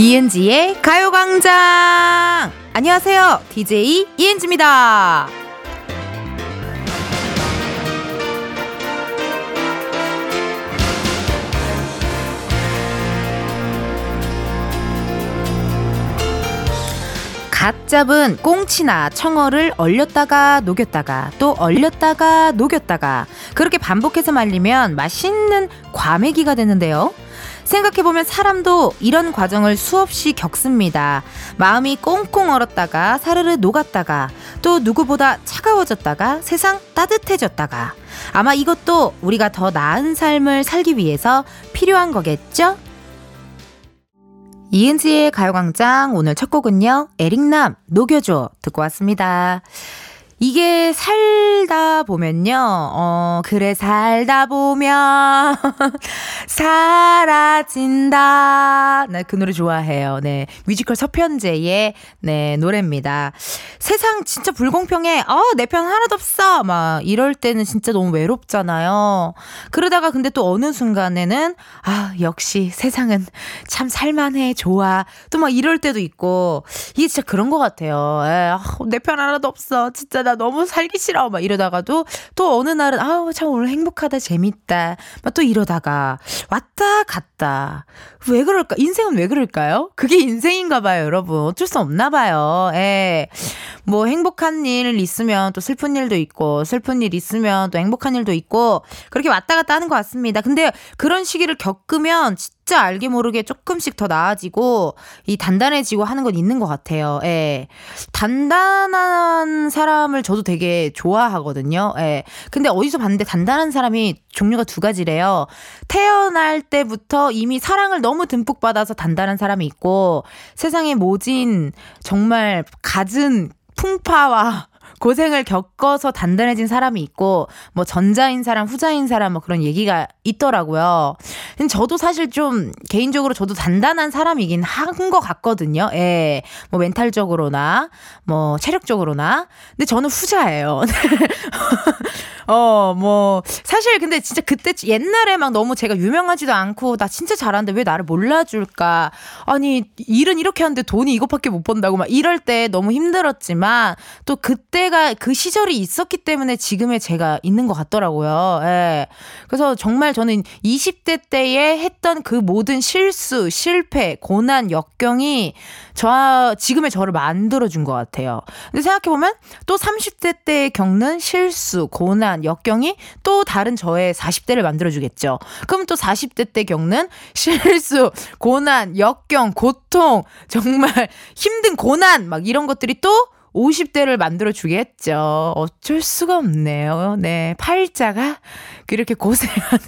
이은지의 가요광장! 안녕하세요. DJ 이은지입니다. 갓 잡은 꽁치나 청어를 얼렸다가 녹였다가 또 얼렸다가 녹였다가 그렇게 반복해서 말리면 맛있는 과메기가 되는데요. 생각해보면 사람도 이런 과정을 수없이 겪습니다. 마음이 꽁꽁 얼었다가 사르르 녹았다가 또 누구보다 차가워졌다가 세상 따뜻해졌다가 아마 이것도 우리가 더 나은 삶을 살기 위해서 필요한 거겠죠? 이은지의 가요광장 오늘 첫 곡은요. 에릭남 녹여줘 듣고 왔습니다. 이게 살다 보면요. 어, 그래, 살다 보면 사라진다. 네, 그 노래 좋아해요. 네. 뮤지컬 서편제의 네, 노래입니다. 세상 진짜 불공평해. 어, 내 편 하나도 없어. 막 이럴 때는 진짜 너무 외롭잖아요. 그러다가 근데 또 어느 순간에는 아, 역시 세상은 참 살만해. 좋아. 또 막 이럴 때도 있고 이게 진짜 그런 것 같아요. 에, 아, 내편 하나도 없어. 진짜 나 너무 살기 싫어. 막 이러다가도 또 어느 날은 아우 참 오늘 행복하다 재밌다. 막 또 이러다가 왔다 갔다. 왜 그럴까? 인생은 왜 그럴까요? 그게 인생인가 봐요, 여러분. 어쩔 수 없나 봐요. 예. 뭐 행복한 일 있으면 또 슬픈 일도 있고 슬픈 일 있으면 또 행복한 일도 있고 그렇게 왔다 갔다 하는 것 같습니다. 근데 그런 시기를 겪으면 진짜 알게 모르게 조금씩 더 나아지고 이 단단해지고 하는 건 있는 것 같아요. 예. 단단한 사람을 저도 되게 좋아하거든요. 예. 근데 어디서 봤는데 단단한 사람이 종류가 두 가지래요. 태어날 때부터 이미 사랑을 너무 듬뿍 받아서 단단한 사람이 있고 세상에 모진 정말 갖은 풍파와 고생을 겪어서 단단해진 사람이 있고 뭐 전자인 사람, 후자인 사람 뭐 그런 얘기가 있더라고요. 저도 사실 좀 개인적으로 저도 단단한 사람이긴 한 것 같거든요. 예. 뭐 멘탈적으로나 뭐 체력적으로나. 근데 저는 후자예요. 어, 뭐, 사실 근데 진짜 그때 옛날에 막 너무 제가 유명하지도 않고 나 진짜 잘하는데 왜 나를 몰라줄까. 아니, 일은 이렇게 하는데 돈이 이것밖에 못 번다고 막 이럴 때 너무 힘들었지만 또 그때가 그 시절이 있었기 때문에 지금의 제가 있는 것 같더라고요. 예. 그래서 정말 저는 20대 때에 했던 그 모든 실수, 실패, 고난, 역경이 저, 지금의 저를 만들어 준 것 같아요. 근데 생각해 보면 또 30대 때 겪는 실수, 고난, 역경이 또 다른 저의 40대를 만들어 주겠죠. 그럼 또 40대 때 겪는 실수, 고난, 역경, 고통, 정말 힘든 고난, 막 이런 것들이 또 50대를 만들어 주겠죠. 어쩔 수가 없네요. 네. 팔자가 그렇게 고생하는.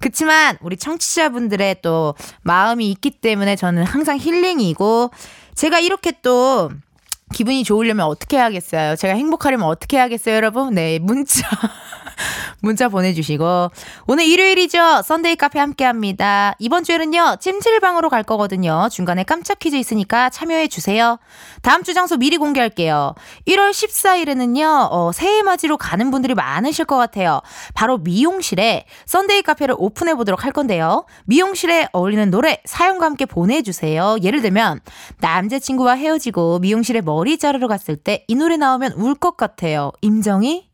그치만 우리 청취자분들의 또 마음이 있기 때문에 저는 항상 힐링이고 제가 이렇게 또 기분이 좋으려면 어떻게 해야겠어요? 제가 행복하려면 어떻게 해야겠어요, 여러분? 네, 문자. 문자 보내주시고 오늘 일요일이죠. Sunday 카페 함께 합니다. 이번 주에는요 찜질방으로 갈 거거든요. 중간에 깜짝 퀴즈 있으니까 참여해 주세요. 다음 주 장소 미리 공개할게요. 1월 14일에는요 어, 새해 맞이로 가는 분들이 많으실 것 같아요. 바로 미용실에 Sunday 카페를 오픈해 보도록 할 건데요. 미용실에 어울리는 노래 사연과 함께 보내주세요. 예를 들면 남자친구와 헤어지고 미용실에 머리 자르러 갔을 때 이 노래 나오면 울 것 같아요. 임정희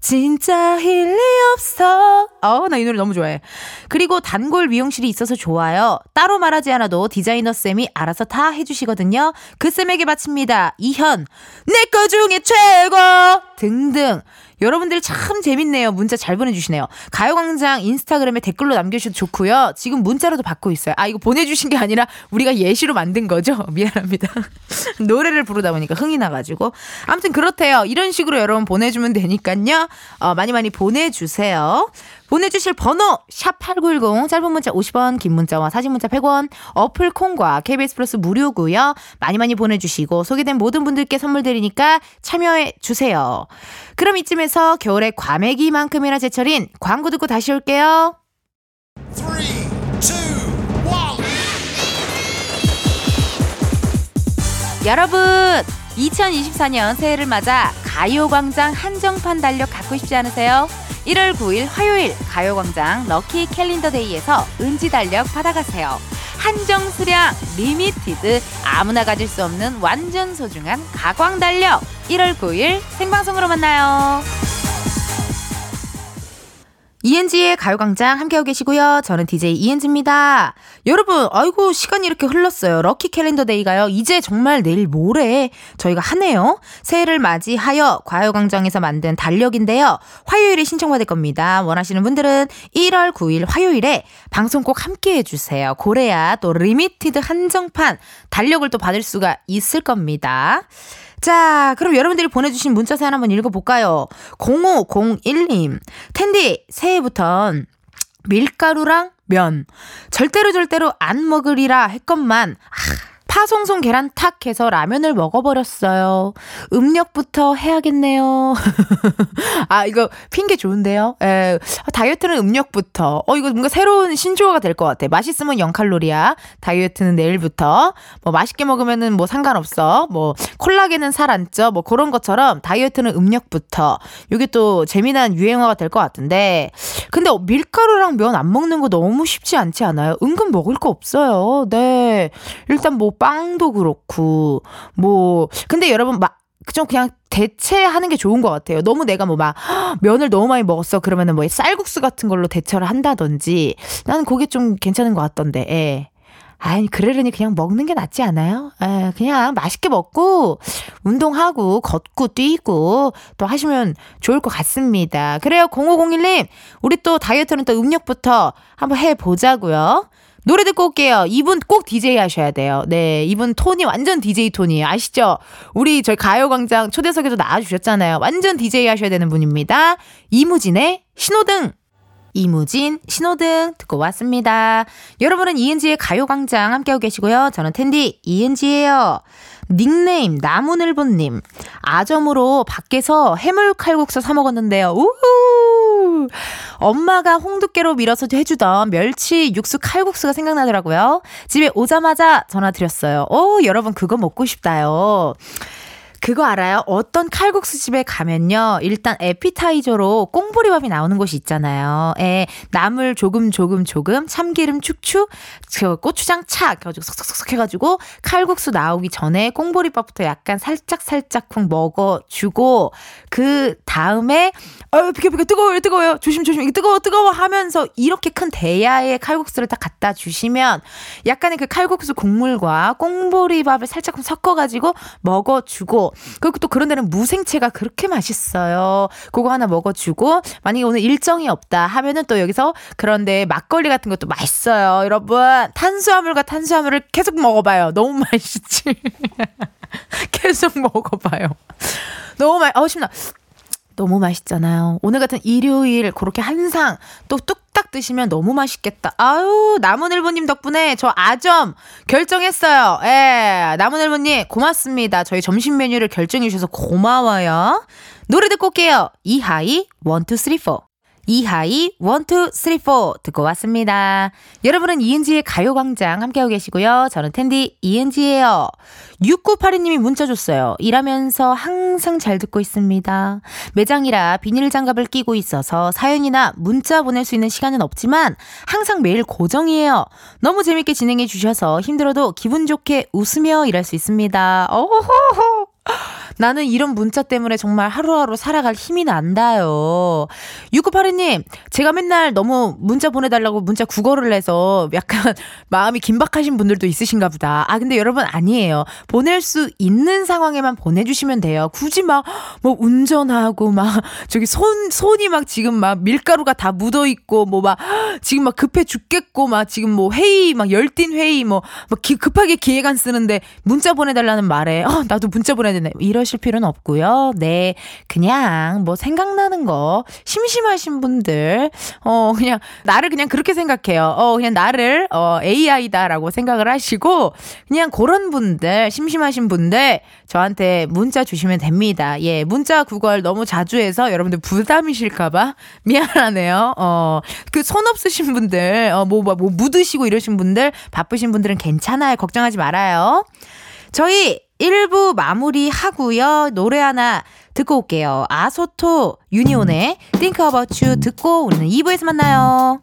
진짜일 리 없어. 어, 나 이 노래 너무 좋아해. 그리고 단골 미용실이 있어서 좋아요. 따로 말하지 않아도 디자이너 쌤이 알아서 다 해주시거든요. 그 쌤에게 바칩니다. 이현, 내 거 중에 최고! 등등. 여러분들 참 재밌네요. 문자 잘 보내주시네요. 가요광장 인스타그램에 댓글로 남겨주셔도 좋고요. 지금 문자로도 받고 있어요. 아, 이거 보내주신 게 아니라 우리가 예시로 만든 거죠? 미안합니다. 노래를 부르다 보니까 흥이 나가지고. 아무튼 그렇대요. 이런 식으로 여러분 보내주면 되니까요. 어, 많이 많이 보내주세요. 보내주실 번호 샵8910 짧은 문자 50원 긴 문자와 사진 문자 100원 어플 콩과 KBS 플러스 무료고요. 많이 많이 보내주시고 소개된 모든 분들께 선물 드리니까 참여해 주세요. 그럼 이쯤에서 겨울의 과메기만큼이나 제철인 광고 듣고 다시 올게요. 3, 2, 1. 여러분 2024년 새해를 맞아 가요광장 한정판 달력 갖고 싶지 않으세요? 1월 9일 화요일 가요광장 럭키 캘린더 데이에서 은지 달력 받아가세요. 한정 수량 limited 아무나 가질 수 없는 완전 소중한 가광 달력 1월 9일 생방송으로 만나요. 이은지의 가요광장 함께하고 계시고요. 저는 DJ 이은지입니다. 여러분, 아이고, 시간이 이렇게 흘렀어요. lucky calendar day가요. 이제 정말 내일 모레 저희가 하네요. 새해를 맞이하여 가요광장에서 만든 달력인데요. 화요일에 신청받을 겁니다. 원하시는 분들은 1월 9일 화요일에 방송 꼭 함께 해주세요. 그래야 또 limited 한정판 달력을 또 받을 수가 있을 겁니다. 자, 그럼 여러분들이 보내주신 문자 사연 한번 읽어볼까요? 0501님. 은디, 새해부턴 밀가루랑 면. 절대로 절대로 안 먹으리라 했건만, 아, 파송송 계란 탁 해서 라면을 먹어버렸어요. 음력부터 해야겠네요. 아, 이거 핑계 좋은데요? 에, 다이어트는 음력부터. 어, 이거 뭔가 새로운 신조어가 될 것 같아. 맛있으면 0칼로리야. 다이어트는 내일부터. 뭐 맛있게 먹으면은 뭐 상관없어. 뭐 콜라겐은 살 안 쪄. 뭐 그런 것처럼 다이어트는 음력부터. 이게 또 재미난 유행어가 될 것 같은데. 근데 밀가루랑 면 안 먹는 거 너무 쉽지 않지 않아요? 은근 먹을 거 없어요. 네. 일단 뭐 빵도 그렇고 뭐 근데 여러분 막좀 그냥 대체하는 게 좋은 것 같아요. 너무 내가 뭐 막 면을 너무 많이 먹었어 그러면은 뭐 쌀국수 같은 걸로 대처를 한다든지 나는 그게 좀 괜찮은 것 같던데. 예. 아니 그러려니 그냥 먹는 게 낫지 않아요? 에, 그냥 맛있게 먹고 운동하고 걷고 뛰고 또 하시면 좋을 것 같습니다. 그래요 0501님 우리 또 다이어트는 또 음력부터 한번 해보자고요. 노래 듣고 올게요. 이분 꼭 DJ 하셔야 돼요. 네, 이분 톤이 완전 DJ 톤이에요. 아시죠? 우리 저희 가요광장 초대석에도 나와주셨잖아요. 완전 DJ 하셔야 되는 분입니다. 이무진의 신호등. 이무진, 신호등 듣고 왔습니다. 여러분은 이은지의 가요광장 함께하고 계시고요. 저는 텐디 이은지예요. 닉네임 나무늘보님 아점으로 밖에서 해물 칼국수 사 먹었는데요. 우후 엄마가 홍두깨로 밀어서 해주던 멸치 육수 칼국수가 생각나더라고요. 집에 오자마자 전화 드렸어요. 오 여러분 그거 먹고 싶다요. 그거 알아요? 어떤 칼국수 집에 가면요. 일단 에피타이저로 꽁보리밥이 나오는 곳이 있잖아요. 에, 나물 조금 조금 조금, 참기름 축축, 저 고추장 착 해가지고 석석석 해 가지고 칼국수 나오기 전에 꽁보리밥부터 약간 살짝 살짝 쿵 먹어 주고 그 다음에 아유 비켜 비켜 뜨거워요 뜨거워요 조심 조심 뜨거워 뜨거워 하면서 이렇게 큰 대야에 칼국수를 딱 갖다 주시면 약간의 그 칼국수 국물과 꽁보리밥을 살짝 섞어가지고 먹어주고 그리고 또 그런 데는 무생채가 그렇게 맛있어요. 그거 하나 먹어주고 만약에 오늘 일정이 없다 하면은 또 여기서 그런데 막걸리 같은 것도 맛있어요. 여러분 탄수화물과 탄수화물을 계속 먹어봐요. 너무 맛있지. 계속 먹어봐요. 너무 맛. 어 신나. 너무 맛있잖아요. 오늘 같은 일요일 그렇게 한 상 또 뚝딱 드시면 너무 맛있겠다. 아유, 나무늘보님 덕분에 저 아점 결정했어요. 예, 나무늘보님 고맙습니다. 저희 점심 메뉴를 결정해 주셔서 고마워요. 노래 듣고 올게요. 이하이 1, 2, 3, 4. 이하이 1, 2, 3, 4 듣고 왔습니다. 여러분은 이은지의 가요광장 함께하고 계시고요. 저는 텐디 이은지예요. 6982님이 문자 줬어요. 일하면서 항상 잘 듣고 있습니다. 매장이라 비닐장갑을 끼고 있어서 사연이나 문자 보낼 수 있는 시간은 없지만 항상 매일 고정이에요. 너무 재밌게 진행해 주셔서 힘들어도 기분 좋게 웃으며 일할 수 있습니다. 어호호. 나는 이런 문자 때문에 정말 하루하루 살아갈 힘이 난다요. 6982님, 제가 맨날 너무 문자 보내달라고 문자 국어를 해서 약간 마음이 긴박하신 분들도 있으신가 보다. 아, 근데 여러분 아니에요. 보낼 수 있는 상황에만 보내주시면 돼요. 굳이 막, 뭐 운전하고 막, 저기 손, 손이 막 지금 막 밀가루가 다 묻어있고, 뭐 막, 지금 막 급해 죽겠고, 막 지금 뭐 회의, 막 열띤 회의, 뭐, 막 기, 급하게 기획안 쓰는데 문자 보내달라는 말에, 어, 나도 문자 보내 야 되네. 이러실 필요는 없고요. 네. 그냥 뭐 생각나는 거, 심심하신 분들, 어, 그냥 나를 그냥 그렇게 생각해요. 어, 그냥 나를, 어, AI다라고 생각을 하시고, 그냥 그런 분들, 심심하신 분들, 저한테 문자 주시면 됩니다. 예, 문자 구걸 너무 자주 해서 여러분들 부담이실까봐 미안하네요. 어, 그 손 없으신 분들, 어, 뭐, 뭐, 뭐 묻으시고 이러신 분들, 바쁘신 분들은 괜찮아요. 걱정하지 말아요. 저희 1부 마무리 하고요. 노래 하나 듣고 올게요. 아소토 유니온의 Think About You 듣고 우리는 2부에서 만나요.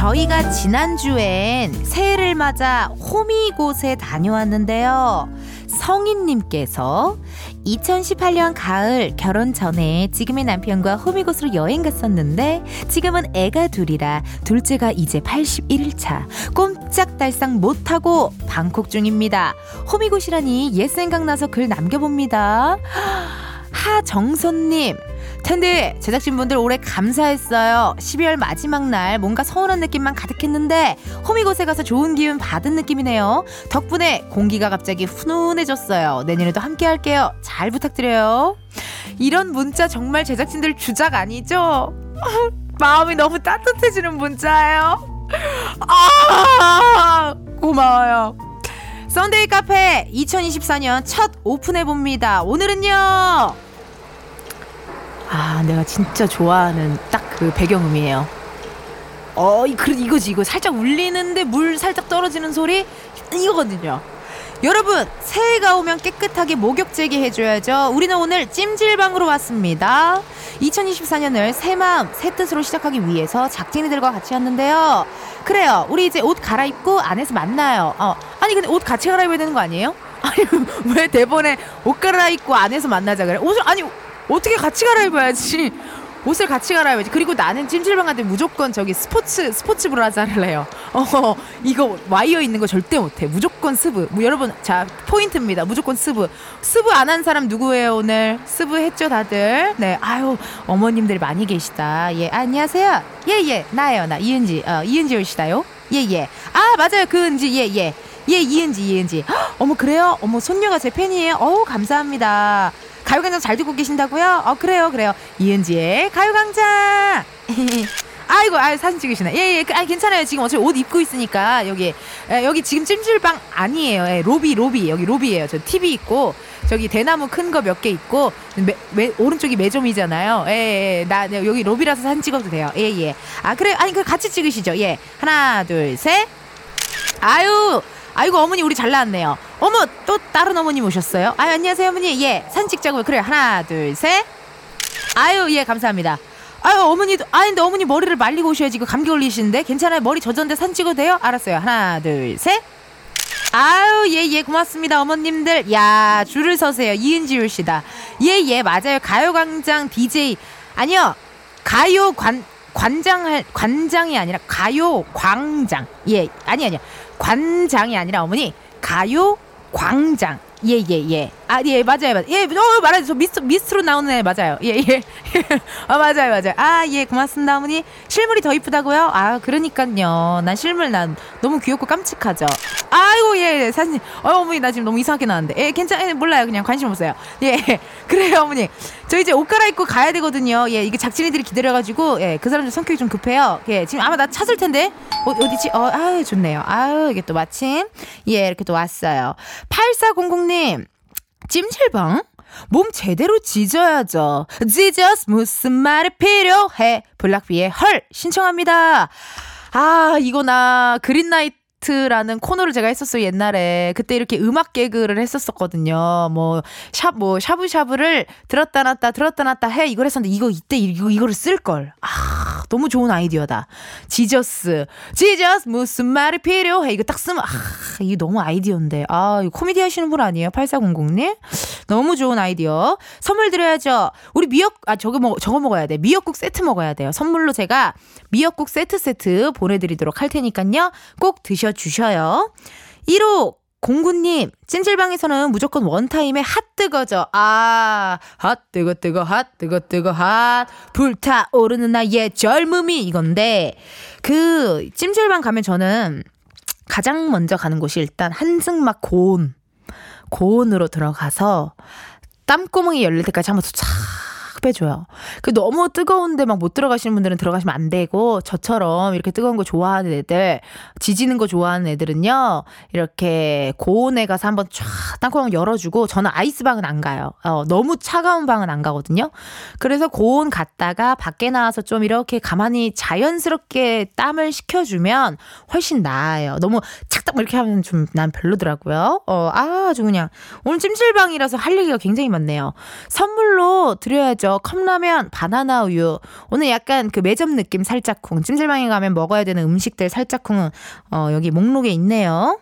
저희가 지난주엔 새해를 맞아 호미곶에 다녀왔는데요. 성인님께서 2018년 가을 결혼 전에 지금의 남편과 호미곶으로 여행 갔었는데 지금은 애가 둘이라 둘째가 이제 81일차 꼼짝달싹 못하고 방콕 중입니다. 호미곶이라니 옛 생각나서 글 남겨봅니다. 하정선님 은디 제작진분들 올해 감사했어요. 12월 마지막 날 뭔가 서운한 느낌만 가득했는데 호미곶에 가서 좋은 기운 받은 느낌이네요. 덕분에 공기가 갑자기 훈훈해졌어요. 내년에도 함께 할게요. 잘 부탁드려요. 이런 문자 정말 제작진들 주작 아니죠? 마음이 너무 따뜻해지는 문자예요. 아 고마워요. Sunday 카페 2024년 첫 오픈해 봅니다. 오늘은요. 아, 내가 진짜 좋아하는 딱 그 배경음이에요. 어, 이, 그, 이거지, 이거. 살짝 울리는데 물 살짝 떨어지는 소리? 이거거든요. 여러분, 새해가 오면 깨끗하게 목욕 제기 해줘야죠. 우리는 오늘 찜질방으로 왔습니다. 2024년을 새 마음, 새 뜻으로 시작하기 위해서 작진이들과 같이 왔는데요. 그래요. 우리 이제 옷 갈아입고 안에서 만나요. 어, 아니, 근데 옷 같이 갈아입어야 되는 거 아니에요? 아니, 왜 대본에 옷 갈아입고 안에서 만나자 그래? 옷을, 아니, 어떻게 같이 갈아입어야지. 옷을 같이 갈아입어야지. 그리고 나는 찜질방 갈 때 무조건 저기 스포츠 스포츠 브라자를 해요. 어 이거 와이어 있는 거 절대 못해. 무조건 스브. 뭐 여러분 자 포인트입니다. 무조건 스브. 스브 안 한 사람 누구예요 오늘? 스브 했죠 다들. 네 아유 어머님들이 많이 계시다. 예 아, 안녕하세요. 예예 예, 나예요 나 이은지 어 이은지 올시다요. 예예. 예. 아 맞아요 그 은지 예예. 예. 예 이은지 이은지. 헉, 어머 그래요? 어머 손녀가 제 팬이에요. 어우 감사합니다. 가요광장 잘 듣고 계신다고요? 어 그래요 그래요. 이은지의 가요광장. 아이고 아유 사진 찍으시네. 예예 예, 그, 아 괜찮아요. 지금 어차피 옷 입고 있으니까 여기 에, 여기 지금 찜질방 아니에요. 예, 로비 로비. 여기 로비예요. 저 TV 있고 저기 대나무 큰 거 몇 개 있고 매, 매, 오른쪽이 매점이잖아요. 예, 예, 나 여기 로비라서 사진 찍어도 돼요. 예예 예. 아 그래 아니 그 같이 찍으시죠. 예. 하나 둘 셋. 아유 아이고 어머니 우리 잘 나왔네요. 어머 또 다른 어머님 오셨어요? 아 안녕하세요 어머니. 예 사진 찍자고요. 그래 하나 둘 셋. 아유 예 감사합니다. 아유 어머니도 아 근데 어머니 머리를 말리고 오셔야지 이거 감기 걸리시는데 괜찮아요 머리 젖었는데 찍어도 돼요? 알았어요 하나 둘 셋. 아유 예예 예, 고맙습니다 어머님들 야 줄을 서세요 이은지율 씨다 예예 예, 맞아요 가요광장 DJ 아니요 가요 관 관장 할 관장이 아니라 가요 광장 예 아니 아니요 관장이 아니라 어머니 가요 광장 예, 예, 예. 아, 예, 맞아요, 맞아요. 예, 어, 말하죠. 저 미스, 미스트로 나오는 애 맞아요. 예, 예. 아, 맞아요, 맞아요. 아, 예, 고맙습니다, 어머니. 실물이 더 이쁘다고요? 아, 그러니까요. 난 실물 난 너무 귀엽고 깜찍하죠. 아이고, 예, 사진. 어, 어머니, 나 지금 너무 이상하게 나왔는데. 예, 괜찮아요. 예, 몰라요. 그냥 관심 없어요. 예, 그래요, 어머니. 저 이제 옷 갈아입고 가야 되거든요. 예, 이게 작진이들이 기다려가지고, 예, 그 사람들 성격이 좀 급해요. 예, 지금 아마 나 찾을 텐데. 어, 어디지? 어, 아유, 좋네요. 아유, 이게 또 마침. 예, 이렇게 또 왔어요. 8400님. 찜질방? 몸 제대로 지져야죠. 지저스 무슨 말이 필요해. 블락비의 헐 신청합니다. 아, 이거 나 그린나이트 라는 코너를 제가 했었어요 옛날에. 그때 이렇게 음악 개그를 했었었거든요. 뭐샵뭐 샤브샤브를 들었다 놨다 들었다 놨다 해 이걸 했었는데 이거 이때 이거 이거를 쓸걸. 아 너무 좋은 아이디어다. Jesus. Jesus 무슨 말이 필요해? 이거 딱 쓰면 아 이게 너무 아이디어인데. 아 이거 코미디 하시는 분 아니에요? 8400님? 너무 좋은 아이디어. 선물 드려야죠. 우리 미역 아 저거 먹 저거 먹어야 돼. 미역국 세트 먹어야 돼요. 선물로 제가 미역국 세트 세트 보내드리도록 할 테니까요. 꼭 드셔 주셔요. 1509님, 찜질방에서는 무조건 원타임에 핫 뜨거죠. 아, 핫 뜨거 뜨거 핫 뜨거 뜨거 핫 불타 오르는 나의 젊음이 이건데 그 찜질방 가면 저는 가장 먼저 가는 곳이 일단 한승막 고온 고온으로 들어가서 땀구멍이 열릴 때까지 한번 쫙 싹 빼줘요. 그 너무 뜨거운데 막 못 들어가시는 분들은 들어가시면 안 되고 저처럼 이렇게 뜨거운 거 좋아하는 애들, 지지는 거 좋아하는 애들은요 이렇게 고온에 가서 한번 쫙 땅콩 열어주고 저는 아이스방은 안 가요. 어, 너무 차가운 방은 안 가거든요. 그래서 고온 갔다가 밖에 나와서 좀 이렇게 가만히 자연스럽게 땀을 식혀주면 훨씬 나아요. 너무 착딱 이렇게 하면 좀 난 별로더라고요. 어, 아주 그냥 오늘 찜질방이라서 할 얘기가 굉장히 많네요. 선물로 드려야죠. 컵라면, 바나나 우유. 오늘 약간 그 매점 느낌 살짝쿵. 찜질방에 가면 먹어야 되는 음식들 살짝쿵 어, 여기 목록에 있네요.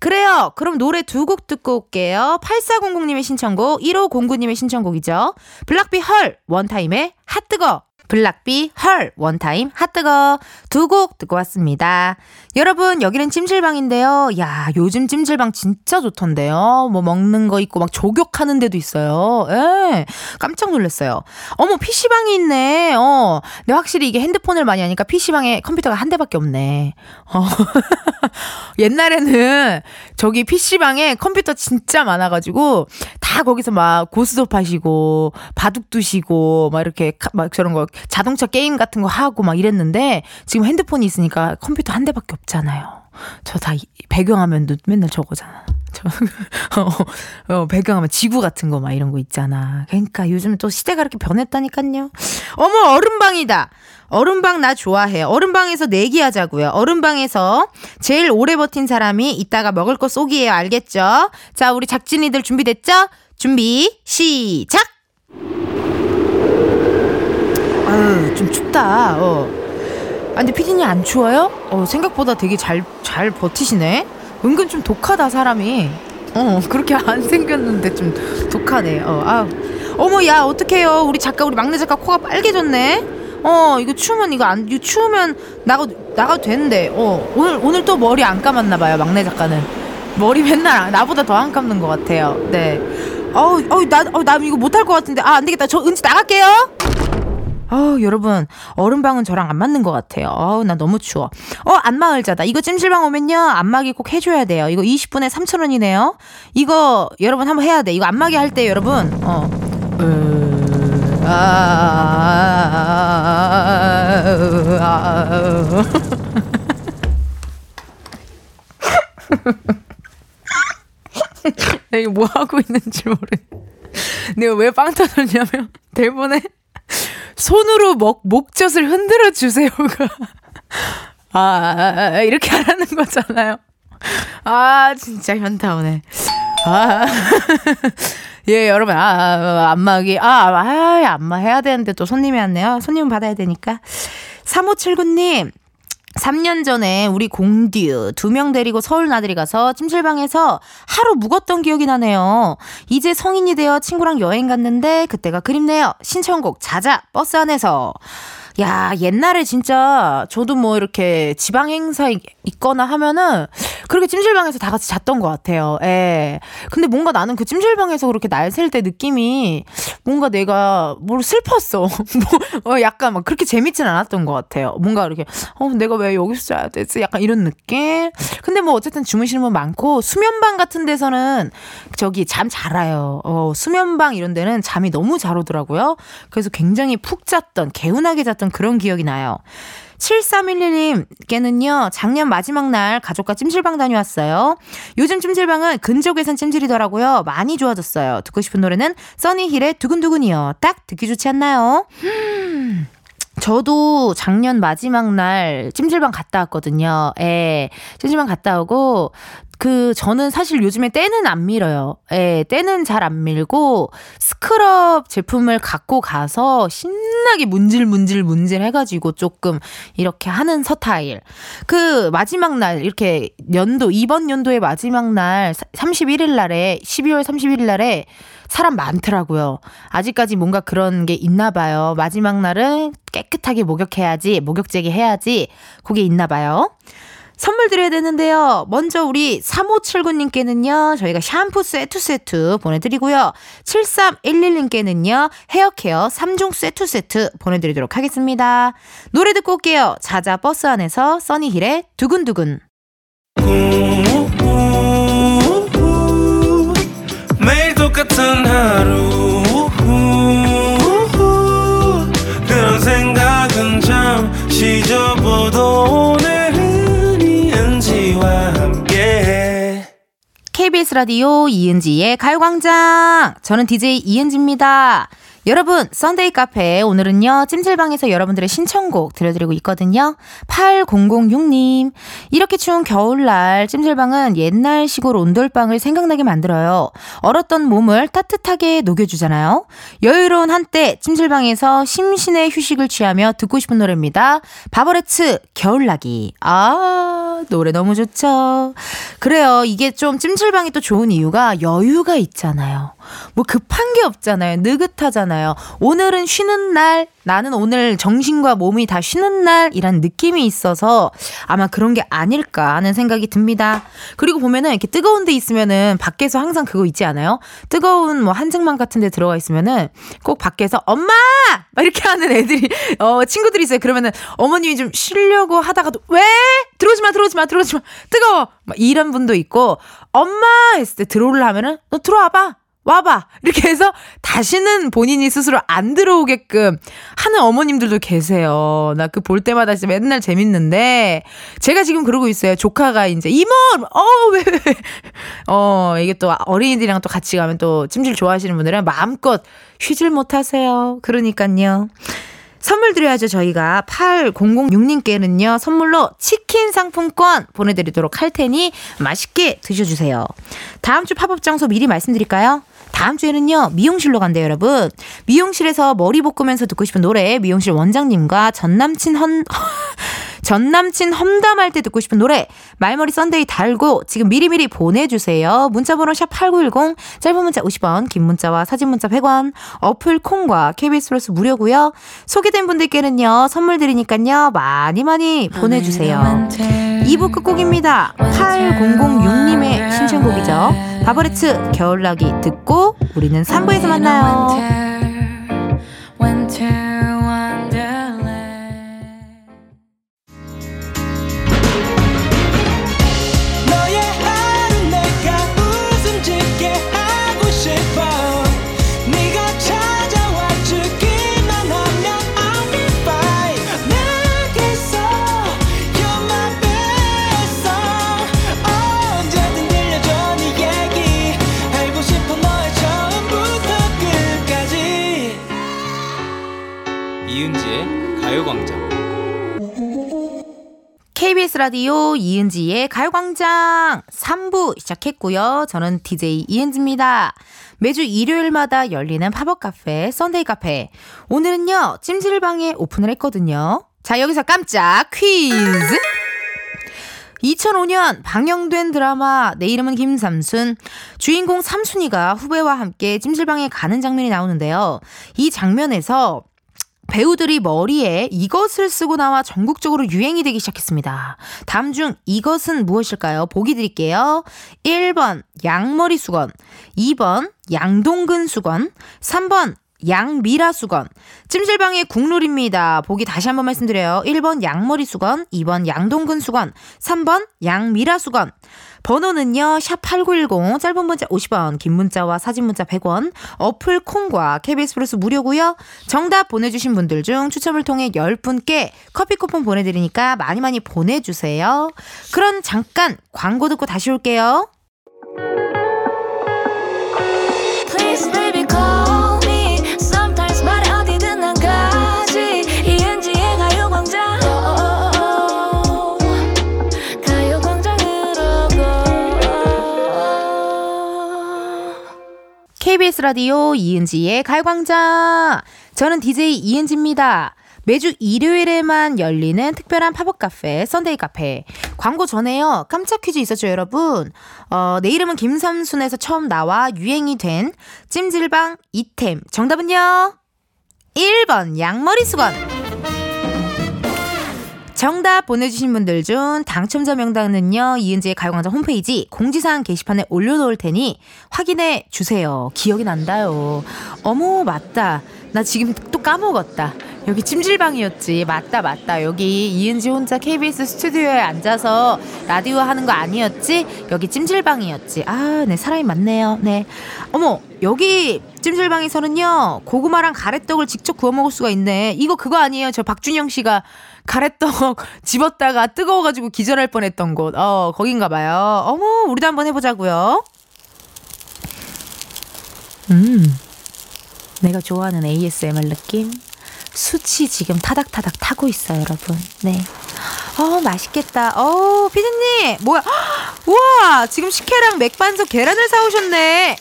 그래요. 그럼 노래 두 곡 듣고 올게요. 8400님의 신청곡, 1509님의 신청곡이죠. 블락비 HER, 원타임의 hot뜨거. 블락비, HER, 원타임, hot뜨거 두 곡 듣고 왔습니다. 여러분, 여기는 찜질방인데요. 야, 요즘 찜질방 진짜 좋던데요. 뭐 먹는 거 있고 막 족욕하는 데도 있어요. 예. 깜짝 놀랐어요. 어머, PC방이 있네. 어. 근데 확실히 이게 핸드폰을 많이 하니까 PC방에 컴퓨터가 한 대밖에 없네. 어. 옛날에는 저기 PC방에 컴퓨터 진짜 많아가지고 다 거기서 막 고스톱 하시고 바둑 두시고 막 이렇게 막 저런 거 자동차 게임 같은 거 하고 막 이랬는데 지금 핸드폰이 있으니까 컴퓨터 한 대밖에 없잖아요. 저 다 배경화면도 맨날 저거잖아. 저, 어, 어, 배경화면 지구 같은 거 막 이런 거 있잖아. 그러니까 요즘 또 시대가 이렇게 변했다니까요. 어머, 얼음방이다. 얼음방 나 좋아해. 얼음방에서 내기하자고요. 얼음방에서 제일 오래 버틴 사람이 이따가 먹을 거 쏘기예요. 알겠죠? 자, 우리 작진이들 준비됐죠? 준비, 시작! 아유, 좀 춥다. 어. 아, 근데 피디님 안 추워요? 어, 생각보다 되게 잘, 잘 버티시네? 은근 좀 독하다, 사람이. 어, 그렇게 안 생겼는데 좀 독하네. 어, 아 어머, 야, 어떡해요. 우리 작가, 우리 막내 작가 코가 빨개졌네? 어, 이거 추우면 이거 안, 이거 추우면 나가, 나가도 되는데. 어, 오늘, 오늘 또 머리 안 감았나봐요, 막내 작가는. 머리 맨날 나보다 더 안 감는 것 같아요. 네. 어우, 어우, 나, 어, 나 이거 못할 것 같은데. 아, 안 되겠다. 저 은지 나갈게요! 어, 여러분, 얼음방은 저랑 안 맞는 것 같아요. 어우, 나 너무 추워. 어, 안마을자다. 이거 찜질방 오면요, 안마기 꼭 해줘야 돼요. 이거 20분에 3,000원이네요. 이거, 여러분 한번 해야 돼. 이거 안마기 할 때, 여러분, 어. 아, 아, 내가 뭐 하고 있는지 모르. 내가 왜 빵 터졌냐면 대본에 손으로 목, 목젖을 흔들어 주세요가. 아, 아, 아, 이렇게 하라는 거잖아요. 아, 진짜 현타 오네. 아. 예, 여러분, 아, 아 안마기, 아, 아, 안마 해야 되는데 또 손님이 왔네요. 손님 받아야 되니까. 3579님, 3년 전에 우리 공듀 두 명 데리고 서울 나들이 가서 찜질방에서 하루 묵었던 기억이 나네요. 이제 성인이 되어 친구랑 여행 갔는데 그때가 그립네요. 신청곡 자자 버스 안에서. 야, 옛날에 진짜 저도 뭐 이렇게 지방 행사 있거나 하면은 그렇게 찜질방에서 다 같이 잤던 것 같아요. 예. 근데 뭔가 나는 그 찜질방에서 그렇게 날샐 때 느낌이 뭔가 내가 뭘 슬펐어. 뭐, 어, 약간 막 그렇게 재밌진 않았던 것 같아요. 뭔가 이렇게, 어, 내가 왜 여기서 자야 되지? 약간 이런 느낌? 근데 뭐 어쨌든 주무시는 분 많고 수면방 같은 데서는 저기 잠 잘 와요. 어, 수면방 이런 데는 잠이 너무 잘 오더라고요. 그래서 굉장히 푹 잤던, 개운하게 잤던 그런 기억이 나요. 7311님께는요, 작년 마지막 날 가족과 찜질방 다녀왔어요. 요즘 찜질방은 근적외선 찜질이더라고요. 많이 좋아졌어요. 듣고 싶은 노래는 써니힐의 두근두근이요. 딱 듣기 좋지 않나요? 저도 작년 마지막 날 찜질방 갔다 왔거든요. 예. 찜질방 갔다 오고 그 저는 사실 요즘에 때는 안 밀어요. 예, 때는 잘 안 밀고 스크럽 제품을 갖고 가서 신나게 문질 문질 문질 해가지고 조금 이렇게 하는 서타일. 그 마지막 날 이렇게 연도 이번 연도의 마지막 날 31일 날에 12월 31일 날에 사람 많더라고요. 아직까지 뭔가 그런 게 있나 봐요. 마지막 날은 깨끗하게 목욕해야지, 목욕제기 해야지. 그게 있나 봐요. 선물 드려야 되는데요. 먼저 우리 3579님께는요, 저희가 샴푸 세트 세트 보내드리고요. 7311님께는요, 헤어 케어 3중 세트 세트 보내드리도록 하겠습니다. 노래 듣고 올게요. 자자 버스 안에서 써니힐의 두근두근. 매일 똑같은 하루 KBS 라디오 이은지의 가요광장. 저는 DJ 이은지입니다. 여러분, Sunday 카페 오늘은요, 찜질방에서 여러분들의 신청곡 들려드리고 있거든요. 8006님. 이렇게 추운 겨울날 찜질방은 옛날 시골 온돌방을 생각나게 만들어요. 얼었던 몸을 따뜻하게 녹여주잖아요. 여유로운 한때 찜질방에서 심신의 휴식을 취하며 듣고 싶은 노래입니다. 바버레츠, 겨울나기. 아, 노래 너무 좋죠. 그래요. 이게 좀 찜질방이 또 좋은 이유가 여유가 있잖아요. 뭐 급한 게 없잖아요. 느긋하잖아요. 오늘은 쉬는 날, 나는 오늘 정신과 몸이 다 쉬는 날이란 느낌이 있어서 아마 그런 게 아닐까 하는 생각이 듭니다. 그리고 보면은 이렇게 뜨거운 데 있으면은 밖에서 항상 그거 있지 않아요? 뜨거운 뭐 한증막 같은 데 들어가 있으면은 꼭 밖에서 엄마! 막 이렇게 하는 애들이, 어, 친구들이 있어요. 그러면은 어머님이 좀 쉬려고 하다가도 왜? 들어오지 마, 들어오지 마, 들어오지 마. 뜨거워! 막 이런 분도 있고 엄마! 했을 때 들어오려 하면은 너 들어와봐! 와봐! 이렇게 해서 다시는 본인이 스스로 안 들어오게끔 하는 어머님들도 계세요. 나 그 볼 때마다 진짜 맨날 재밌는데, 제가 지금 그러고 있어요. 조카가 이제, 이모! 어, 왜, 왜. 어, 이게 또 어린이들이랑 또 같이 가면 또 찜질 좋아하시는 분들은 마음껏 쉬질 못하세요. 그러니까요. 선물 드려야죠, 저희가. 8006님께는요, 선물로 치킨 상품권 보내드리도록 할 테니 맛있게 드셔주세요. 다음 주 팝업 장소 미리 말씀드릴까요? 다음 주에는요, 미용실로 간대요, 여러분. 미용실에서 머리 볶으면서 듣고 싶은 노래, 미용실 원장님과 전 남친 헌, 전 남친 험담할 때 듣고 싶은 노래 말머리 Sunday 달고 지금 미리미리 보내주세요. 문자번호 샵 8910 짧은 문자 50원 긴 문자와 사진 문자 100원 어플 콩과 KBS 플러스 무료고요. 소개된 분들께는요 선물 드리니까요 많이 많이 보내주세요. 2부 끝곡입니다. 8006님의 신청곡이죠. 바버레츠 겨울나기 듣고 우리는 3부에서 만나요. KBS 라디오 이은지의 가요광장 3부 시작했고요. 저는 DJ 이은지입니다. 매주 일요일마다 열리는 팝업 카페, Sunday 카페. 오늘은요, 찜질방에 오픈을 했거든요. 자, 여기서 깜짝 퀴즈! 2005년 방영된 드라마 내 이름은 김삼순 주인공 삼순이가 후배와 함께 찜질방에 가는 장면이 나오는데요. 이 장면에서 배우들이 머리에 이것을 쓰고 나와 전국적으로 유행이 되기 시작했습니다. 다음 중 이것은 무엇일까요? 보기 드릴게요. 1번 양머리 수건, 2번 양동근 수건, 3번 양미라 수건. 찜질방의 국룰입니다. 보기 다시 한번 말씀드려요. 1번 양머리 수건, 2번 양동근 수건, 3번 양미라 수건. 번호는요, 샵8910, 짧은 문자 50원, 긴 문자와 사진 문자 100원, 어플 콩과 KBS 플러스 무료고요 정답 보내주신 분들 중 추첨을 통해 10분께 커피 쿠폰 보내드리니까 많이 많이 보내주세요. 그럼 잠깐 광고 듣고 다시 올게요. KBS 라디오 이은지의 가요광장. 저는 DJ 이은지입니다. 매주 일요일에만 열리는 특별한 팝업 카페, Sunday 카페. 광고 전에요. 깜짝 퀴즈 있었죠, 여러분? 어, 내 이름은 김삼순에서 처음 나와 유행이 된 찜질방 아이템. 정답은요? 1번 양머리 수건. 정답 보내주신 분들 중 당첨자 명단은요, 이은지의 가요광장 홈페이지 공지사항 게시판에 올려놓을 테니 확인해 주세요. 기억이 난다요. 어머, 맞다. 나 지금 또 까먹었다. 여기 찜질방이었지. 맞다, 맞다. 여기 이은지 혼자 KBS 스튜디오에 앉아서 라디오 하는 거 아니었지? 여기 찜질방이었지. 아, 네, 사람이 많네요. 네. 어머, 여기 찜질방에서는요, 고구마랑 가래떡을 직접 구워 먹을 수가 있네. 이거 그거 아니에요? 저 박준영 씨가 가래떡 집었다가 뜨거워가지고 기절할 뻔했던 곳. 어, 거긴가 봐요. 어머, 우리도 한번 해보자고요. 음. 내가 좋아하는 ASMR 느낌? 수치 지금 타닥타닥 타고 있어요, 여러분. 네. 어, 맛있겠다. 어, 피디님, 뭐야. 우와, 지금 식혜랑 맥반석 계란을 사오셨네.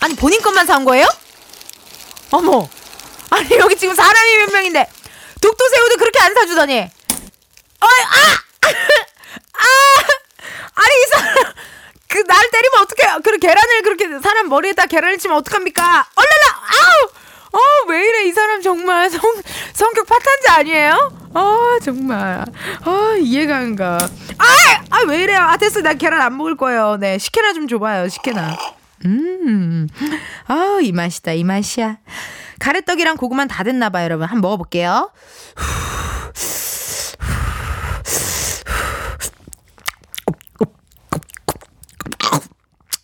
아니, 본인 것만 사온 거예요? 어머. 아니, 여기 지금 사람이 몇 명인데. 독도새우도 그렇게 안 사주더니. 어, 아! 아! 아니, 이 사람. 그, 날 때리면 어떡해. 그 계란을 그렇게 사람 머리에다 계란을 치면 어떡합니까? 얼라라! 아우! 어, 왜 이래, 이 사람 정말 성, 성격 파탄자 아니에요? 아, 정말. 아, 이해가 안 가. 아! 아, 왜 이래요? 아, 됐어. 나 계란 안 먹을 거예요. 네, 식혜나 좀 줘봐요, 식혜나. 음, 아, 이 맛이다, 이 맛이야. 가래떡이랑 고구마 다 됐나 봐요, 여러분. 한번 먹어볼게요.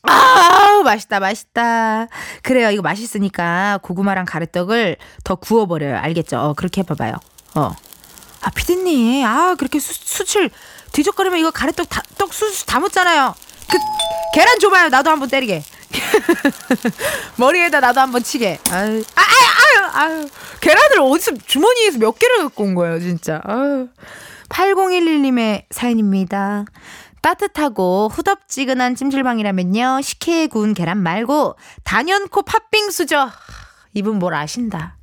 아 맛있다 맛있다. 그래요. 이거 맛있으니까 고구마랑 가래떡을 더 구워버려요. 알겠죠? 어 그렇게 해봐봐요. 어아 피디님. 아 그렇게 수, 수출 뒤적거리면 이거 가래떡 다, 떡 수수 다 묻잖아요. 그 계란 줘봐요. 나도 한번 때리게 머리에다 나도 한번 치게 아유 아유 아유 아유 계란을 어디서 주머니에서 몇 개를 갖고 온 거예요 진짜 아유 8011님의 사연입니다 따뜻하고 후덥지근한 찜질방이라면요. 식혜에 구운 계란 말고 단연코 팥빙수죠. 이분 뭘 아신다.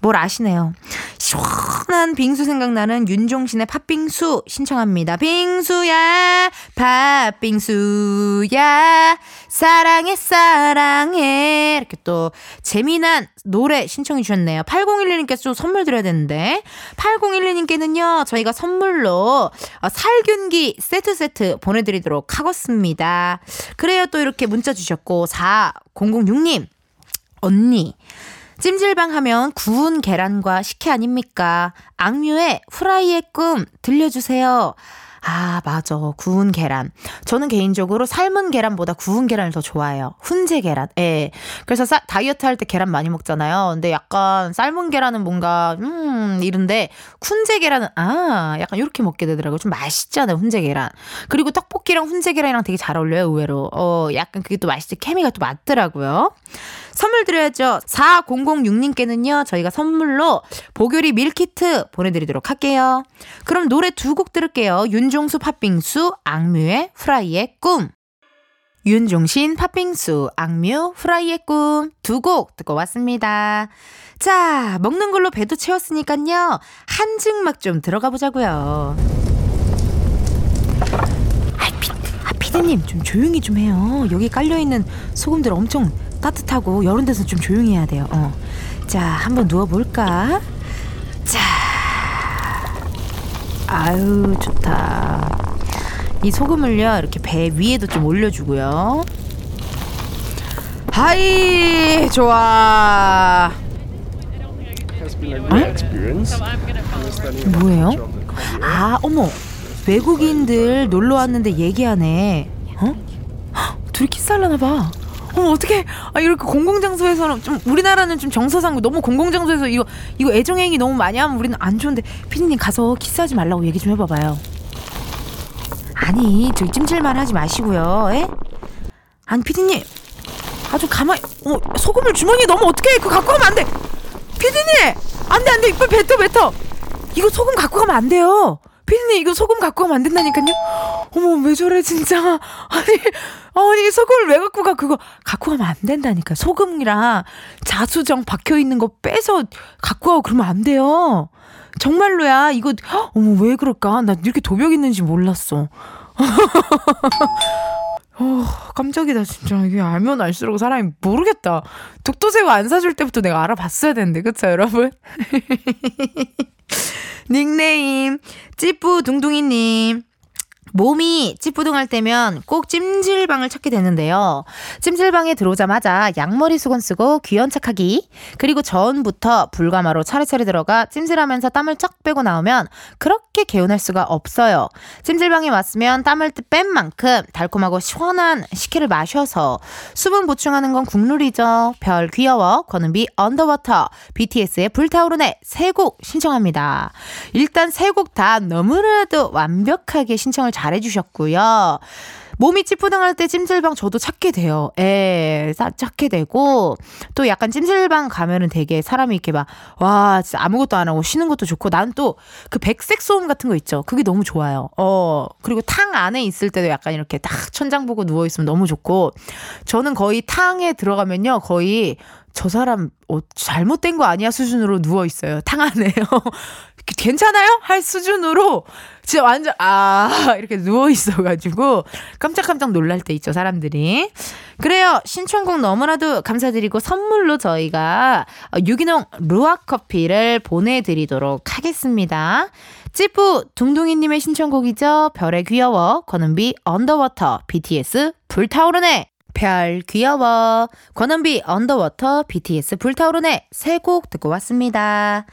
뭘 아시네요. 시원한 빙수 생각나는 윤종신의 팥빙수 신청합니다. 빙수야, 팥빙수야, 사랑해, 사랑해. 이렇게 또 재미난 노래 신청해 주셨네요. 8012님께서 좀 선물 드려야 되는데, 8012님께는요, 저희가 선물로 어, 살균기 세트 세트 보내드리도록 하겠습니다. 그래요, 또 이렇게 문자 주셨고, 4006님, 언니. 찜질방 하면 구운 계란과 식혜 아닙니까? 악뮤의 후라이의 꿈 들려주세요. 아, 맞아. 구운 계란. 저는 개인적으로 삶은 계란보다 구운 계란을 더 좋아해요. 훈제 계란. 예. 그래서 사, 다이어트 할 때 계란 많이 먹잖아요. 근데 약간 삶은 계란은 뭔가, 음, 이런데, 훈제 계란은, 아, 약간 이렇게 먹게 되더라고요. 좀 맛있잖아요. 훈제 계란. 그리고 떡볶이랑 훈제 계란이랑 되게 잘 어울려요. 의외로. 어, 약간 그게 또 맛있지. 케미가 또 맞더라고요. 선물 드려야죠. 4006님께는요, 저희가 선물로 보교리 밀키트 보내드리도록 할게요. 그럼 노래 두 곡 들을게요. 윤종수 팥빙수, 악뮤의 후라이의 꿈. 윤종신 팥빙수, 악뮤, 후라이의 꿈 두 곡 듣고 왔습니다. 자, 먹는 걸로 배도 채웠으니까요. 한증막 좀 들어가 보자고요. 아, 피디님 좀 조용히 좀 해요. 여기 깔려있는 소금들 엄청 따뜻하고 여러 데서 좀 조용히 해야 돼요. 어. 자, 한번 누워볼까? 자, 아유, 좋다. 이 소금을요, 이렇게 배 위에도 좀 올려주고요. Hi, 좋아. 뭐예요? 아, 어머. 외국인들 놀러 왔는데 얘기하네. 어? 헉, 둘이 키스하려나 봐. 어 어떻게 아 이렇게 공공장소에서는 좀 우리나라는 좀 정서상 너무 공공장소에서 이거 이거 애정행위 너무 많이 하면 우리는 안 좋은데 피디님 가서 키스하지 말라고 얘기 좀 해봐봐요. 아니 저기 찜질만 하지 마시고요. 에? 아니 피디님 아주 가만히 어 소금을 주머니에 넣으면 어떡해 그거 갖고 가면 안 돼. 피디님 안돼 안돼 이빨 뱉어 뱉어 이거 소금 갖고 가면 안 돼요. 피디님 이거 소금 갖고 가면 안 된다니까요. 어머 왜 저래 진짜 아니 아니 소금을 왜 갖고 가 그거 갖고 가면 안 된다니까 소금이랑 자수정 박혀 있는 거 빼서 갖고 가고 그러면 안 돼요. 정말로야 이거 어머 왜 그럴까 나 이렇게 도벽 있는지 몰랐어. 어, 깜짝이다, 진짜. 이게 알면 알수록 사람이 모르겠다. 독도새우 안 사줄 때부터 내가 알아봤어야 되는데, 그쵸, 여러분? 닉네임, 찌뿌 둥둥이님. 몸이 찌뿌둥할 때면 꼭 찜질방을 찾게 되는데요. 찜질방에 들어오자마자 양머리 수건 쓰고 귀여운 척하기 그리고 전부터 불가마로 차례차례 들어가 찜질하면서 땀을 쫙 빼고 나오면 그렇게 개운할 수가 없어요. 찜질방에 왔으면 땀을 뺀 만큼 달콤하고 시원한 식혜를 마셔서 수분 보충하는 건 국룰이죠. 별 귀여워 권은비 Underwater BTS의 불타오르네 세 곡 신청합니다. 일단 세 곡 다 너무나도 완벽하게 신청을 잘 잘해주셨고요. 몸이 찌뿌둥할 때 찜질방 저도 찾게 돼요. 예, 찾게 되고, 또 약간 찜질방 가면은 되게 사람이 이렇게 막, 와, 진짜 아무것도 안 하고 쉬는 것도 좋고, 난 또 그 백색 소음 같은 거 있죠. 그게 너무 좋아요. 어, 그리고 탕 안에 있을 때도 약간 이렇게 딱 천장 보고 누워있으면 너무 좋고, 저는 거의 탕에 들어가면요, 거의 저 사람 어, 잘못된 거 아니야 수준으로 누워 있어요. 탕 안에요. 괜찮아요? 할 수준으로 진짜 완전 아 이렇게 누워 있어가지고 깜짝깜짝 놀랄 때 있죠 사람들이. 그래요 신청곡 너무나도 감사드리고 선물로 저희가 유기농 루아 커피를 보내드리도록 하겠습니다. 찌뿌 둥둥이님의 신청곡이죠. 별의 귀여워 권은비 Underwater BTS 불타오르네 별 귀여워 권은비 Underwater BTS 불타오르네 세 곡 듣고 왔습니다.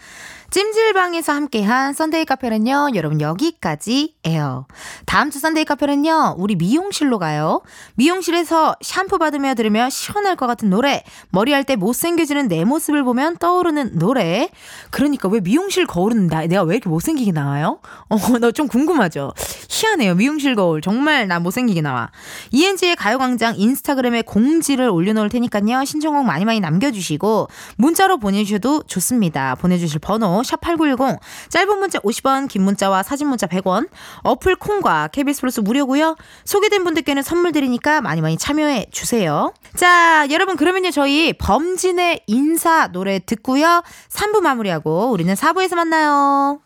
찜질방에서 함께한 Sunday 카페는요, 여러분 여기까지예요. 다음 주 Sunday 카페는요, 우리 미용실로 가요. 미용실에서 샴푸 받으며 들으며 시원할 것 같은 노래, 머리할 때 못생겨지는 내 모습을 보면 떠오르는 노래. 그러니까 왜 미용실 거울은 나, 내가 왜 이렇게 못생기게 나와요? 어, 나 좀 궁금하죠? 희한해요. 미용실 거울. 정말 나 못생기게 나와. ENG의 가요광장 인스타그램에 공지를 올려놓을 테니까요, 신청곡 많이 많이 남겨주시고, 문자로 보내주셔도 좋습니다. 보내주실 번호, 샵8910 짧은 문자 50원 긴 문자와 사진 문자 100원 어플 콩과 KBS 플러스 무료고요. 소개된 분들께는 선물 드리니까 많이 많이 참여해 주세요. 자 여러분 그러면요 저희 범진의 인사 노래 듣고요. 3부 마무리하고 우리는 4부에서 만나요.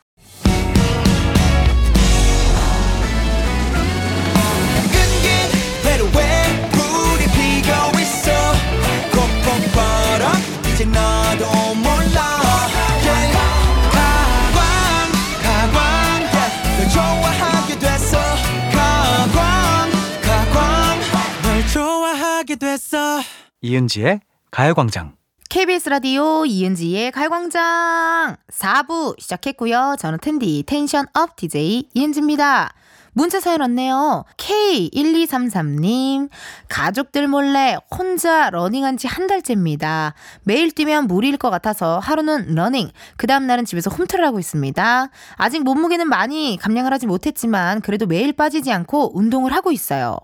이은지의 가요광장. KBS 라디오 이은지의 가요광장 4부 시작했고요. 저는 텐디 tension up DJ 이은지입니다. 문자 사연 왔네요. K1233님, 가족들 몰래 혼자 러닝한 지 한 달째입니다. 매일 뛰면 무리일 것 같아서 하루는 러닝, 그 다음날은 집에서 홈트를 하고 있습니다. 아직 몸무게는 많이 감량을 하지 못했지만 그래도 매일 빠지지 않고 운동을 하고 있어요.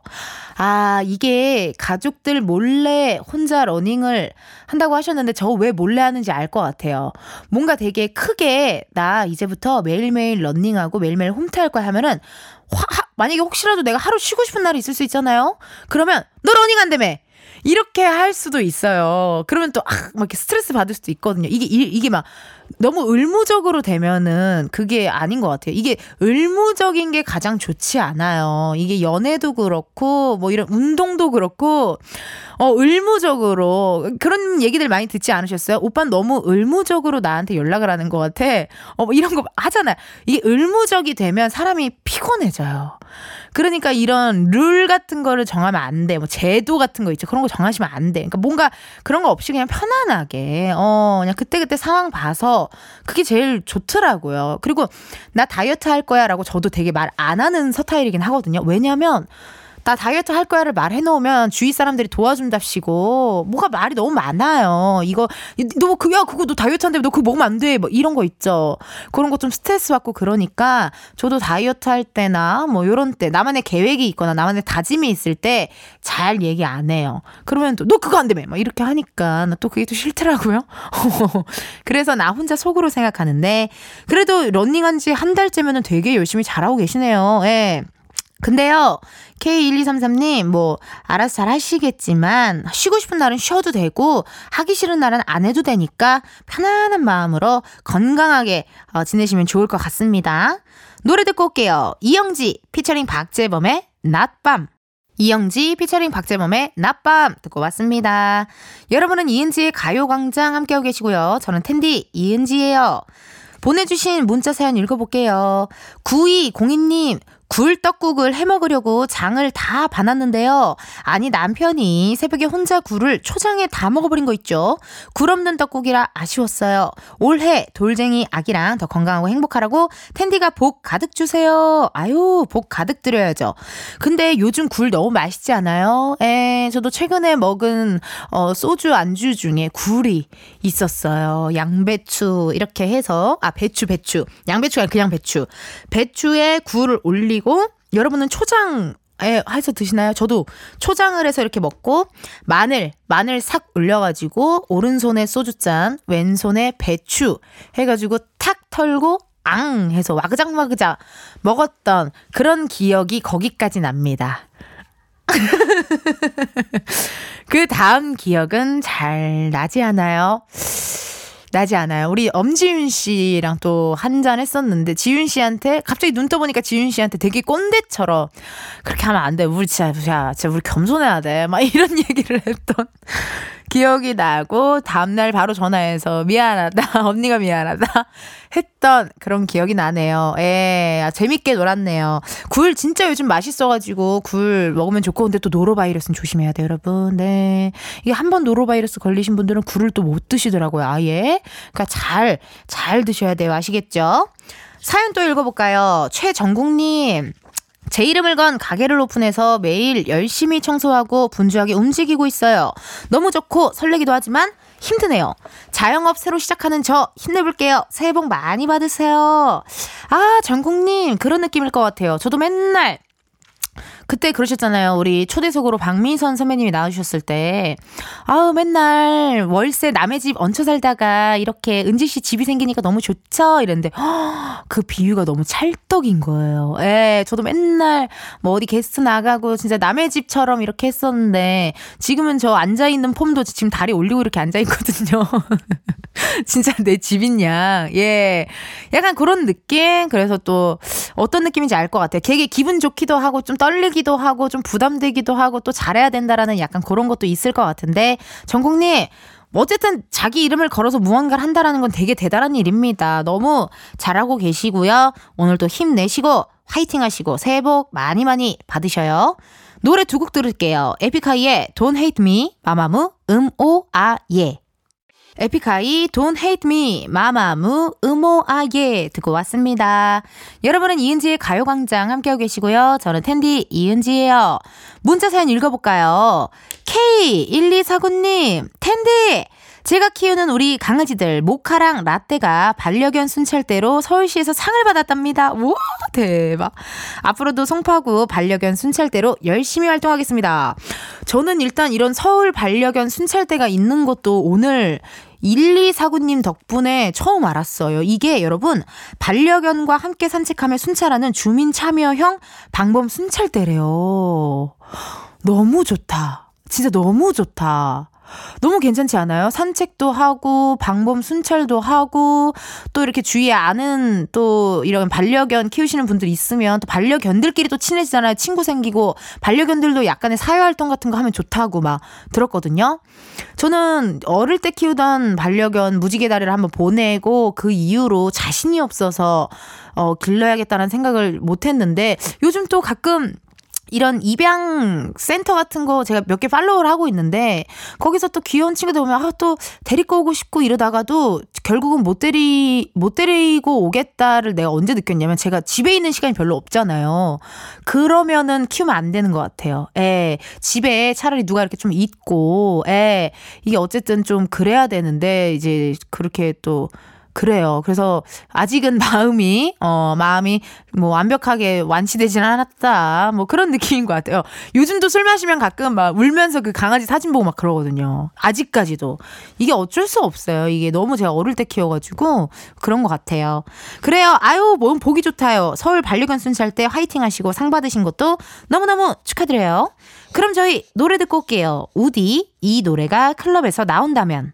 아, 이게 가족들 몰래 혼자 러닝을 한다고 하셨는데 저 왜 몰래 하는지 알 것 같아요. 뭔가 되게 크게 나 이제부터 매일매일 러닝하고 매일매일 홈트 할 거야 하면은 화, 만약에 혹시라도 내가 하루 쉬고 싶은 날이 있을 수 있잖아요? 그러면 너 러닝 한다며! 이렇게 할 수도 있어요. 그러면 또, 아, 막 이렇게 스트레스 받을 수도 있거든요. 이게, 이 게 막 너무 의무적으로 되면은 그게 아닌 것 같아요. 이게 의무적인 게 가장 좋지 않아요. 이게 연애도 그렇고, 뭐 이런 운동도 그렇고, 어, 의무적으로 그런 얘기들 많이 듣지 않으셨어요? 오빠 너무 의무적으로 나한테 연락을 하는 것 같아. 어, 뭐 이런 거 하잖아요. 이게 의무적이 되면 사람이 피곤해져요. 그러니까 이런 룰 같은 거를 정하면 안 돼. 뭐 제도 같은 거 있죠. 그런 거 정하시면 안 돼. 그러니까 뭔가 그런 거 없이 그냥 편안하게, 어, 그냥 그때그때 상황 봐서 그게 제일 좋더라고요. 그리고 나 다이어트 할 거야 라고 저도 되게 말 안 하는 스타일이긴 하거든요. 왜냐면 나 다이어트 할 거야를 말해 놓으면 주위 사람들이 도와준답시고 뭐가 말이 너무 많아요. 이거 너 그야 그거 너 다이어트 한다며 너 그거 먹으면 안 돼. 뭐 이런 거 있죠. 그런 거 좀 스트레스 받고 그러니까 저도 다이어트 할 때나 뭐 요런 때 나만의 계획이 있거나 나만의 다짐이 있을 때 잘 얘기 안 해요. 그러면 또 너 그거 안 되며 막 이렇게 하니까 나또 그게 또 싫더라고요. 그래서 나 혼자 속으로 생각하는데 그래도 런닝한 지 한 달째면은 되게 열심히 잘하고 계시네요. 예. 근데요, K1233님, 뭐, 알아서 잘 하시겠지만, 쉬고 싶은 날은 쉬어도 되고, 하기 싫은 날은 안 해도 되니까, 편안한 마음으로 건강하게 어, 지내시면 좋을 것 같습니다. 노래 듣고 올게요. 이영지, 피처링 박재범의 낮밤. 이영지 피처링 박재범의 낮밤 듣고 왔습니다. 여러분은 이은지의 가요광장 함께하고 계시고요. 저는 텐디 이은지예요. 보내주신 문자 사연 읽어볼게요. 9202님, 굴떡국을 해 먹으려고 장을 다 봐놨는데요. 아니 남편이 새벽에 혼자 굴을 초장에 다 먹어버린 거 있죠. 굴 없는 떡국이라 아쉬웠어요. 올해 돌쟁이 아기랑 더 건강하고 행복하라고 텐디가 복 가득 주세요. 아유 복 가득 드려야죠. 근데 요즘 굴 너무 맛있지 않아요? 에 저도 최근에 먹은 어, 소주 안주 중에 굴이 있었어요. 양배추 이렇게 해서 아 배추 배추 양배추가 그냥 배추 배추에 굴을 올리고 그리고 여러분은 초장 에, 해서 드시나요? 저도 초장을 해서 이렇게 먹고 마늘, 마늘 싹 올려가지고 오른손에 소주잔, 왼손에 배추 해가지고 탁 털고 앙 해서 와그작와그작 먹었던 그런 기억이 거기까지 납니다. 그 다음 기억은 잘 나지 않아요. 나지 않아요. 우리 엄지윤 씨랑 또 한 잔 했었는데 지윤 씨한테 갑자기 눈 떠보니까 지윤 씨한테 되게 꼰대처럼 그렇게 하면 안 돼. 우리 진짜 진짜 우리 겸손해야 돼. 막 이런 얘기를 했던 기억이 나고 다음날 바로 전화해서 미안하다 언니가 미안하다 했던 그런 기억이 나네요. 예, 아, 재밌게 놀았네요. 굴 진짜 요즘 맛있어가지고 굴 먹으면 좋고 근데 또 노로바이러스는 조심해야 돼요, 여러분. 네, 이게 한 번 노로바이러스 걸리신 분들은 굴을 또 못 드시더라고요, 아예. 그러니까 잘 잘 드셔야 돼요, 아시겠죠? 사연 또 읽어볼까요? 최정국님. 제 이름을 건 가게를 오픈해서 매일 열심히 청소하고 분주하게 움직이고 있어요. 너무 좋고 설레기도 하지만 힘드네요. 자영업 새로 시작하는 저 힘내볼게요. 새해 복 많이 받으세요. 아, 전국님, 그런 느낌일 것 같아요. 저도 맨날 그때 그러셨잖아요. 우리 초대석으로 박미선 선배님이 나와주셨을 때. 아우, 맨날 월세 남의 집 얹혀 살다가 이렇게 은지 씨 집이 생기니까 너무 좋죠? 이랬는데, 허, 그 비유가 너무 찰떡인 거예요. 예, 저도 맨날 뭐 어디 게스트 나가고 진짜 남의 집처럼 이렇게 했었는데, 지금은 저 앉아있는 폼도 지금 다리 올리고 이렇게 앉아있거든요. 진짜 내 집이냐. 예. 약간 그런 느낌? 그래서 또 어떤 느낌인지 알 것 같아요. 되게 기분 좋기도 하고 좀 떨리기도 하고 좀 부담되기도 하고 또 잘해야 된다라는 약간 그런 것도 있을 것 같은데 전국님 어쨌든 자기 이름을 걸어서 무언가를 한다라는 건 되게 대단한 일입니다. 너무 잘하고 계시고요. 오늘도 힘내시고 화이팅 하시고 새해 복 많이 많이 받으셔요. 노래 두 곡 들을게요. 에픽하이의 Don't Hate Me, 마마무, 음, 오, 아, 예. 에픽하이 Don't Hate Me 마마무 음오아예 듣고 왔습니다. 여러분은 이은지의 가요광장 함께하고 계시고요. 저는 텐디 이은지예요. 문자 사연 읽어볼까요? K1249님 텐디 제가 키우는 우리 강아지들 모카랑 라떼가 반려견 순찰대로 서울시에서 상을 받았답니다. 우와 대박. 앞으로도 송파구 반려견 순찰대로 열심히 활동하겠습니다. 저는 일단 이런 서울 반려견 순찰대가 있는 것도 오늘 1249님 덕분에 처음 알았어요. 이게 여러분, 반려견과 함께 산책하며 순찰하는 주민 참여형 방범 순찰대래요. 너무 좋다. 진짜 너무 좋다. 너무 괜찮지 않아요? 산책도 하고, 방범 순찰도 하고, 또 이렇게 주위에 아는 또 이런 반려견 키우시는 분들 있으면 또 반려견들끼리 또 친해지잖아요. 친구 생기고, 반려견들도 약간의 사회 활동 같은 거 하면 좋다고 막 들었거든요. 저는 어릴 때 키우던 반려견 무지개 다리를 한번 보내고 그 이후로 자신이 없어서 어, 길러야겠다는 생각을 못 했는데 요즘 또 가끔 이런 입양 센터 같은 거 제가 몇 개 팔로우를 하고 있는데 거기서 또 귀여운 친구들 보면 아 또 데리고 오고 싶고 이러다가도 결국은 못 데리 못 데리고 오겠다를 내가 언제 느꼈냐면 제가 집에 있는 시간이 별로 없잖아요. 그러면은 키우면 안 되는 것 같아요. 예. 집에 차라리 누가 이렇게 좀 있고 예. 이게 어쨌든 좀 그래야 되는데 이제 그렇게 또 그래요. 그래서 아직은 마음이 어 마음이 뭐 완벽하게 완치되지는 않았다. 뭐 그런 느낌인 것 같아요. 요즘도 술 마시면 가끔 막 울면서 그 강아지 사진 보고 막 그러거든요. 아직까지도 이게 어쩔 수 없어요. 이게 너무 제가 어릴 때 키워가지고 그런 것 같아요. 그래요. 아유 몸 보기 좋다요. 서울 반려견 순찰 때 화이팅 하시고 상 받으신 것도 너무너무 축하드려요. 그럼 저희 노래 듣고 올게요. 우디 이 노래가 클럽에서 나온다면.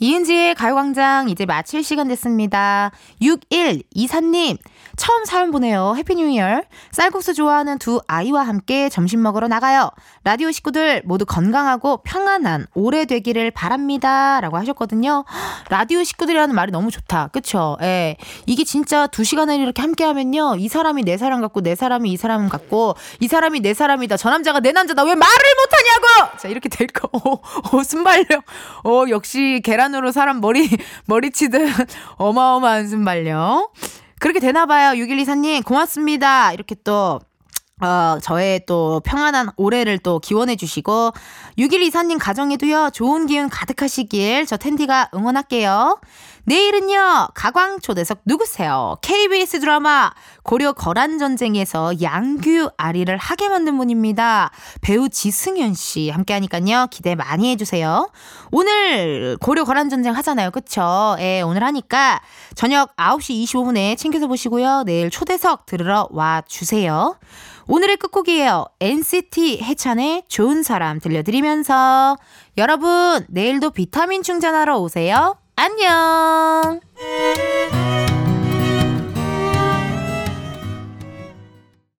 이은지의 가요광장 이제 마칠 시간 됐습니다. 6124님, 처음 사연 보내요. Happy New Year. 쌀국수 좋아하는 두 아이와 함께 점심 먹으러 나가요. 라디오 식구들 모두 건강하고 평안한 올해 되기를 바랍니다. 라고 하셨거든요. 라디오 식구들이라는 말이 너무 좋다. 그쵸? 예. 이게 진짜 두 시간을 이렇게 함께 하면요. 이 사람이 내 사람 같고, 내 사람이 이 사람 같고, 이 사람이 내 사람이다. 저 남자가 내 남자다. 왜 말을 못하냐고! 자, 이렇게 될 거. 오, 오, 순발력. 오, 역시 계란 으로 사람 머리, 머리 치듯 어마어마한 순발력. 그렇게 되나봐요. 6124님, 고맙습니다. 이렇게 또, 어, 저의 또 평안한 올해를 또 기원해 주시고, 6124님 가정에도요, 좋은 기운 가득하시길 저 텐디가 응원할게요. 내일은요, 가광 초대석 누구세요? KBS 드라마 고려 거란 전쟁에서 양규 아리를 하게 만든 분입니다. 배우 지승현 씨 함께 하니까요, 기대 많이 해주세요. 오늘 고려 거란 전쟁 하잖아요. 그쵸? 예, 오늘 하니까 저녁 9시 25분에 챙겨서 보시고요. 내일 초대석 들으러 와 주세요. 오늘의 끝곡이에요. NCT 해찬의 좋은 사람 들려드리면서 여러분, 내일도 비타민 충전하러 오세요. 안녕!